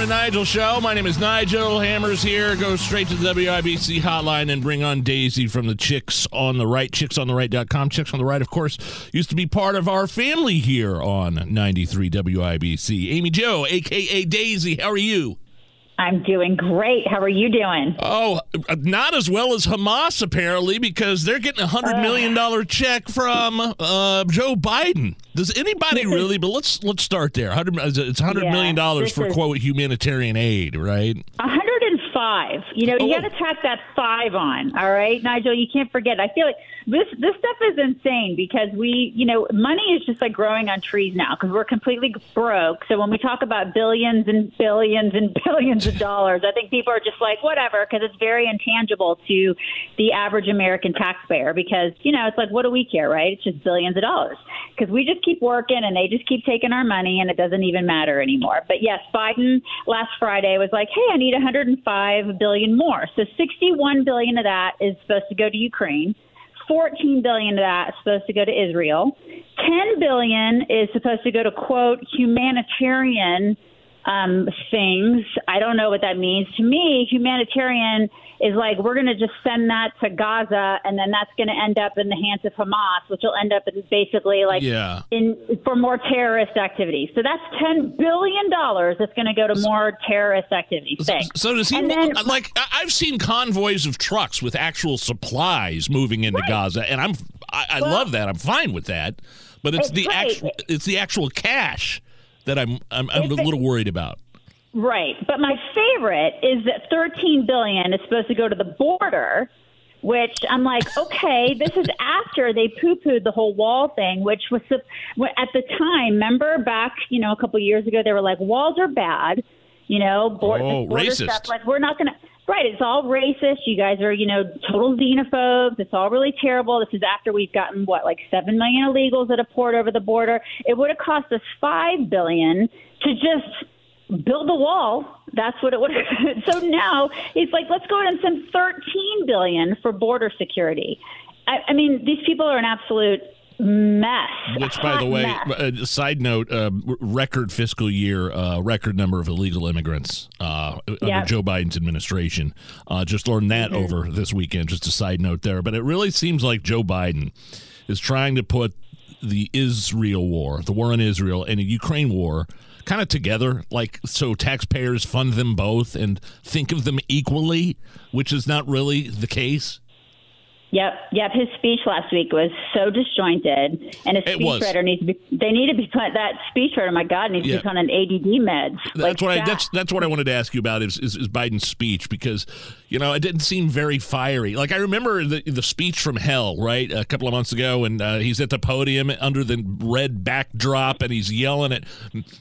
Hammer and Nigel Show. My name is Nigel. Hammer's here. Go straight to the WIBC hotline and bring on Daisy from the Chicks on the Right. ChicksOnTheRight.com. Chicks on the Right, of course, used to be part of our family here on 93 WIBC. Amy Jo, a.k.a. Daisy, how are you? I'm doing great. How are you doing? Oh, not as well as Hamas, apparently, because they're getting a $100 million check from uh, Joe Biden. Does anybody really? But let's let's start there. 100, it's 100 Yeah, million dollars for, is- quote, humanitarian aid, right? 105. You know, you Oh. got to tack that five on. All right, Nigel. You can't forget. I feel like this this stuff is insane because we, you know, money is just like growing on trees now because we're completely broke. So when we talk about billions and billions and billions of dollars, I think people are just like whatever because it's very intangible to the average American taxpayer because you know it's like what do we care, right? It's just billions of dollars because we just keep working and they just keep taking our money and it doesn't even matter anymore. But yes, Biden last Friday was like, "Hey, I need 105 billion more." So 61 billion of that is supposed to go to Ukraine. 14 billion of that is supposed to go to Israel. 10 billion is supposed to go to quote humanitarian um, things. I don't know what that means. To me, humanitarian is like we're going to just send that to Gaza, and then that's going to end up in the hands of Hamas, which will end up in basically like Yeah. in for more terrorist activities. So that's ten billion dollars that's going to go to more terrorist activities. Thanks. So does he And then- like? I- I've seen convoys of trucks with actual supplies moving into Gaza, and I'm I, I Well- love that. I'm fine with that, but it's It's the great. actual it's the actual cash that I'm I'm, I'm a little worried about. Right. But my favorite is that 13 billion is supposed to go to the border, which I'm like, okay, this is after they poo-pooed the whole wall thing, which was the, at the time, remember back, you know, a couple of years ago, they were like, walls are bad, you know, board, Oh, border racist. stuff, like we're not going to. Right, it's all racist. You guys are, you know, total xenophobes. It's all really terrible. This is after we've gotten what, like seven million illegals that have poured over the border. It would have cost us five billion to just build the wall. That's what it would. Have. so now it's like, let's go ahead and send 13 billion for border security. I, I mean, these people are an absolute mess. Which, by the way, uh, side note, uh, record fiscal year, uh, record number of illegal immigrants uh, under Joe Biden's administration. Uh, just learned that Mm-hmm. over this weekend. Just a side note there, but it really seems like Joe Biden is trying to put the Israel war, the war in Israel, and the Ukraine war. Kind of together, like so taxpayers fund them both and think of them equally, which is not really the case. Yep, yep. His speech last week was so disjointed, and was. speechwriter needs to be. They need to be put. That speechwriter, my God, needs Yeah. to be on an ADD meds. That's like what I that's that's what I wanted to ask you about is, is is Biden's speech because you know it didn't seem very fiery. Like I remember the the speech from hell right a couple of months ago, and uh, he's at the podium under the red backdrop, and he's yelling at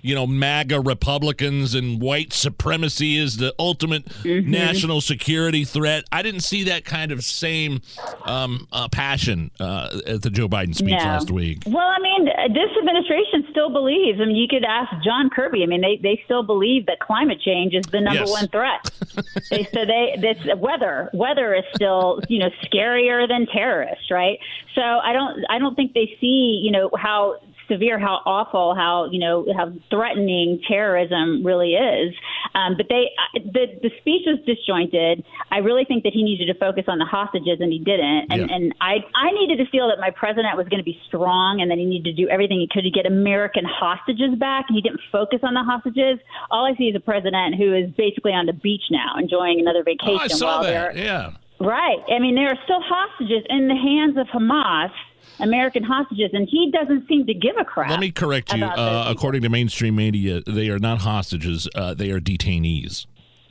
you know MAGA Republicans and white supremacy is the ultimate Mm-hmm. national security threat. I didn't see that kind of same um, uh, passion uh, at the Joe Biden speech No. last week. Well, I mean, this administration still believes. I mean, you could ask John Kirby. I mean, they they still believe that climate change is the number Yes. one threat. they so they this weather weather is still you know scarier than terrorists, right? So I don't I don't think they see you know how severe, how awful, how you know how threatening terrorism really is. Um, but they the the speech was disjointed. I really think that he needed to focus on the hostages, and he didn't. And Yeah. and I I needed to feel that my president was going to be strong, and that he needed to do everything he could to get American hostages back. And he didn't focus on the hostages. All I see is a president who is basically on the beach now, enjoying another vacation. Oh, I saw while that. they're Yeah. Right. I mean, there are still hostages in the hands of Hamas, American hostages, and he doesn't seem to give a crap. Let me correct you. Uh, according to mainstream media, they are not hostages; uh, they are detainees.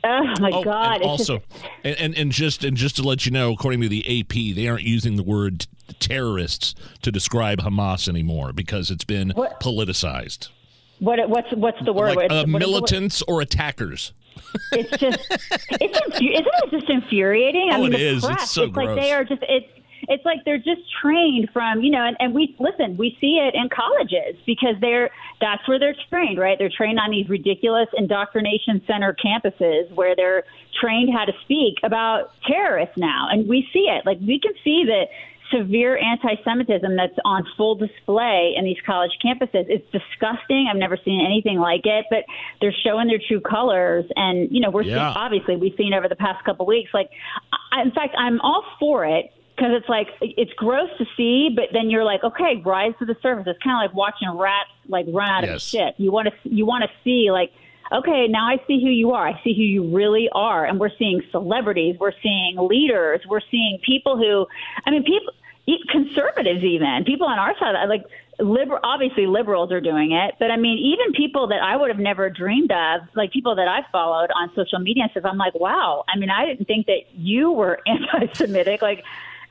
Oh my Oh, God! and also, just, and, and and just and just to let you know, according to the AP, they aren't using the word terrorists to describe Hamas anymore because it's been What? politicized. what what's what's the word? Like uh, what is the word? militants or attackers. It's just it's infu- isn't it just infuriating? I Oh, mean, it the. It's so like gross. they are just it's it's like they're just trained from you know, and, and we listen, we see it in colleges because they're that's where they're trained, right? They're trained on these ridiculous indoctrination center campuses where they're trained how to speak about terrorists now, and we see it. Like we can see that severe anti-Semitism that's on full display in these college campuses. It's disgusting. I've never seen anything like it, but they're showing their true colors. And you know, we're Yeah. seeing, obviously we've seen over the past couple weeks. Like, I, in fact, I'm all for it because it's like it's gross to see, but then you're like, okay, rise to the surface. It's kind of like watching rats like run out of shit. You want to you want to see like. Okay, now I see who you are. I see who you really are. And we're seeing celebrities, we're seeing leaders, we're seeing people who, I mean, people, conservatives even, people on our side, like liberal, obviously liberals are doing it, but I mean, even people that I would have never dreamed of, like people that I followed on social media and stuff, I'm like, wow. I mean, I didn't think that you were anti-Semitic. Like,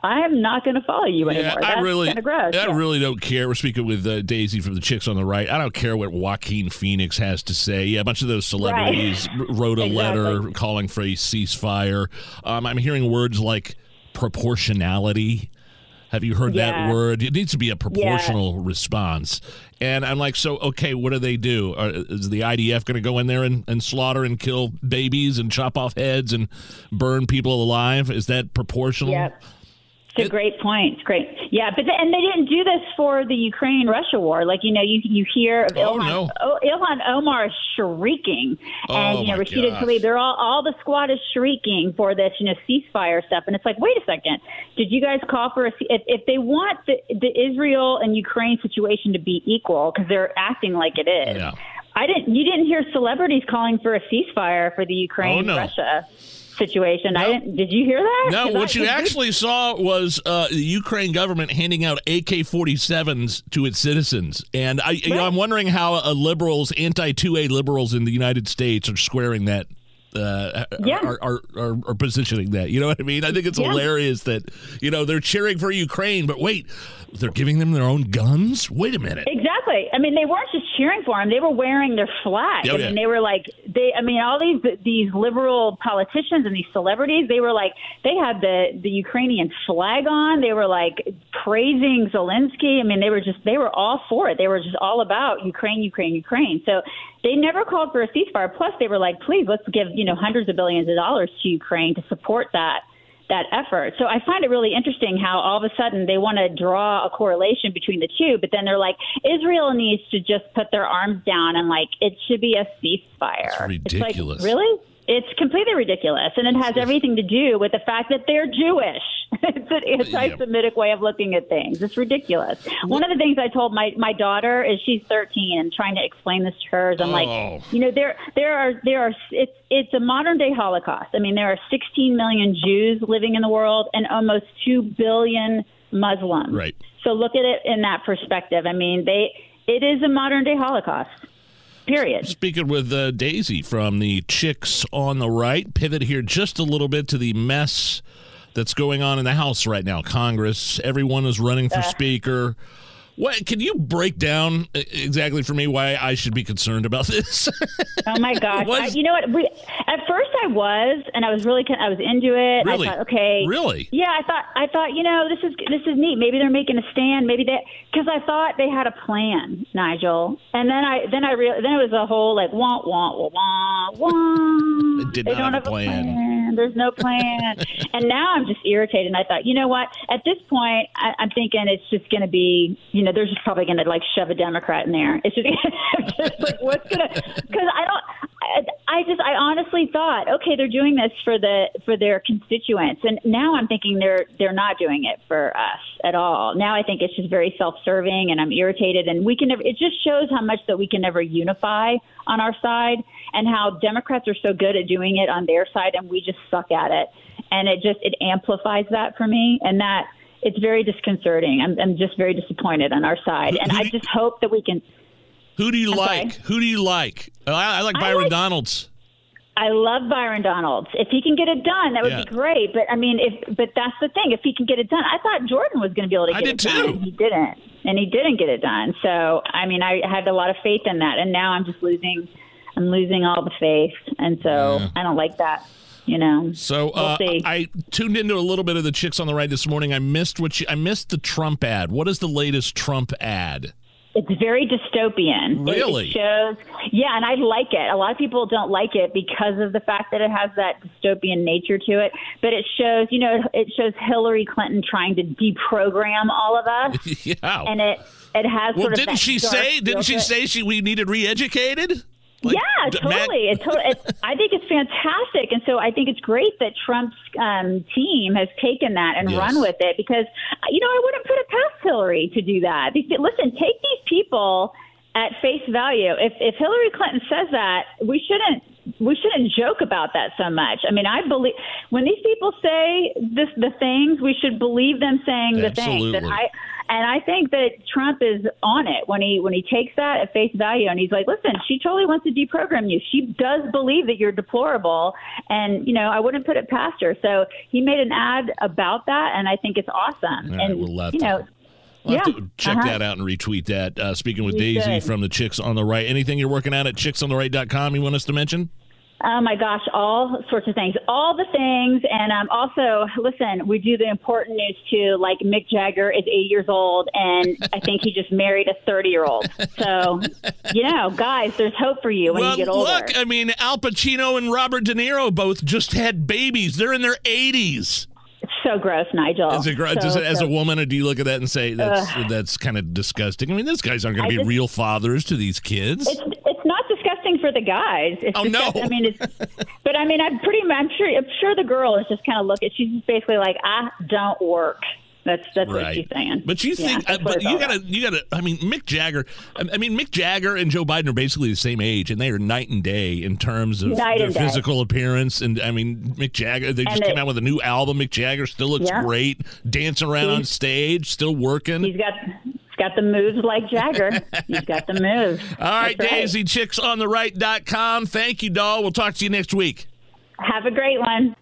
I am not going to follow you Yeah, anymore. I really, gross. I Yeah. really don't care. We're speaking with uh, Daisy from the Chicks on the Right. I don't care what Joaquin Phoenix has to say. Yeah, a bunch of those celebrities r- wrote a letter calling for a ceasefire. Um, I'm hearing words like proportionality. Have you heard that word? It needs to be a proportional response. And I'm like, so okay, what do they do? Are, is the IDF going to go in there and, and slaughter and kill babies and chop off heads and burn people alive? Is that proportional? Yep. It's a great point. It's great. Yeah, but the, and they didn't do this for the Ukraine Russia war. Like you know, you you hear of Oh, Ilhan, no. oh, Ilhan Omar shrieking, and Oh, you know Rashida gosh. Tlaib. They're all all the squad is shrieking for this you know ceasefire stuff. And it's like, wait a second, did you guys call for a? If, if they want the the Israel and Ukraine situation to be equal, because they're acting like it is. Yeah. I didn't. You didn't hear celebrities calling for a ceasefire for the Ukraine Oh, no. Russia situation. I didn't. Did you hear that? No, what I- you actually saw was uh, the Ukraine government handing out AK-47s to its citizens, and I, you know, Right. I'm wondering how liberals, anti-2A liberals in the United States, are squaring that. Uh, Yeah. are, are, are, are positioning that. You know what I mean? I think it's Yeah. hilarious that you know they're cheering for Ukraine, but wait, they're giving them their own guns. Wait a minute. Exactly. I mean, they weren't just cheering for him; they were wearing their flag. Oh, I mean, they were like they. I mean, all these these liberal politicians and these celebrities, they were like they had the the Ukrainian flag on. They were like praising Zelensky. I mean, they were just they were all for it. They were just all about Ukraine, Ukraine, Ukraine. So they never called for a ceasefire. Plus, they were like, please, let's give you know hundreds of billions of dollars to Ukraine to support that that effort. So I find it really interesting how all of a sudden they want to draw a correlation between the two, but then they're like, Israel needs to just put their arms down and like it should be a ceasefire. It's It's ridiculous. like, really? It's completely ridiculous, and it has everything to do with the fact that they're Jewish. it's an anti-Semitic way of looking at things. It's ridiculous. One of the things I told my my daughter is she's 13 and trying to explain this to her is I'm Oh. like, you know, there there are there are it's it's a modern day Holocaust. I mean, there are 16 million Jews living in the world and almost two billion Muslims. Right. So look at it in that perspective. I mean, they it is a modern day Holocaust. Period. Speaking with uh, Daisy from the Chicks on the Right, pivot here just a little bit to the mess that's going on in the House right now. Congress, everyone is running for Speaker. What can you break down exactly for me why I should be concerned about this? Oh my gosh! I, you know what? We, at first, I was, and I was really, I was into it. Really? I thought, okay, Really? Yeah, I thought, I thought, you know, this is this is neat. Maybe they're making a stand. Maybe they, because I thought they had a plan, Nigel. And then I, then I real, then it was a whole like wah wah wah wah wah. It did they not don't have a plan. There's no plan. and now I'm just irritated. And I thought, you know what? At this point, I, I'm thinking it's just going to be, you know, they're just probably going to like shove a Democrat in there. It's just, just like what's going to because I don't. I, I just I honestly thought, okay, they're doing this for the for their constituents, and now I'm thinking they're they're not doing it for us at all. Now I think it's just very self-serving, and I'm irritated. And we can never. It just shows how much that we can never unify on our side, and how Democrats are so good at doing it on their side, and we just suck at it. And it just it amplifies that for me, and that it's very disconcerting. I'm, I'm just very disappointed on our side, and I just hope that we can. Who do you I'm like? sorry? Who do you like? Uh, I, I like I Byron like- Donalds. I love Byron Donalds. If he can get it done, that would Yeah. be great. But I mean, if but that's the thing. If he can get it done, I thought Jordan was going to be able to I get did it done. too. and He didn't, and he didn't get it done. So I mean, I had a lot of faith in that, and now I'm just losing. I'm losing all the faith, and so Yeah. I don't like that. you know. So uh, We'll see. I tuned into a little bit of the chicks on the right this morning. I missed what you, I missed the Trump ad. What is the latest Trump ad? It's very dystopian. It- Really? It, shows, yeah, and I like it. A lot of people don't like it because of the fact that it has that dystopian nature to it. But it shows, you know, it shows Hillary Clinton trying to deprogram all of us, yeah. and it it has well, sort of. didn't she say? Didn't she say she we needed re-educated? Like, yeah, d- Matt- totally. It, to- it, I think it's fantastic, and so I think it's great that Trump's um, team has taken that and Yes. run with it because you know I wouldn't put it past Hillary to do that. Because, listen, take these people at face value. If if Hillary Clinton says that, we shouldn't we shouldn't joke about that so much. I mean, I believe when these people say this the things, we should believe them saying the things. Absolutely. And I and I think that Trump is on it when he when he takes that at face value and he's like, listen, she totally wants to deprogram you. She does believe that you're deplorable, and you know I wouldn't put it past her. So he made an ad about that, and I think it's awesome. All right, and we'll have you know. Have yeah, to check uh-huh. that out and retweet that. Uh, speaking with We Daisy should. from the Chicks on the Right. Anything you're working on at chicksontheright.com you want us to mention? Oh my gosh, all sorts of things, all the things, and um, also listen. We do the important news too. Like Mick Jagger is eight years old, and I think he just married a thirty-year-old. So, you know, guys, there's hope for you when well, you get older. look, I mean, Al Pacino and Robert De Niro both just had babies. They're in their 80s. So gross, Nigel. As a, gr- So, does it- as a woman, or do you look at that and say that's that's kind of disgusting? I mean, these guys aren't going to be just- real fathers to these kids. It's it's not disgusting for the guys. It's Oh, no. I mean, it's. But I mean, I'm pretty. I'm sure. I'm sure the girl is just kind of looking. She's basically like, I don't work. That's that's right. what she's saying. But you think, uh, but you gotta, you gotta. I mean, Mick Jagger. I mean, Mick Jagger and Joe Biden are basically the same age, and they are night and day in terms of Night their physical appearance. And I mean, Mick Jagger. They just And came out with a new album. Mick Jagger still looks Yeah. great, dancing around on stage, still working. He's got. He's got the moves like Jagger. He's got the moves. All right, That's Daisy, chicksontheright.com. Thank you, doll. We'll talk to you next week. Have a great one.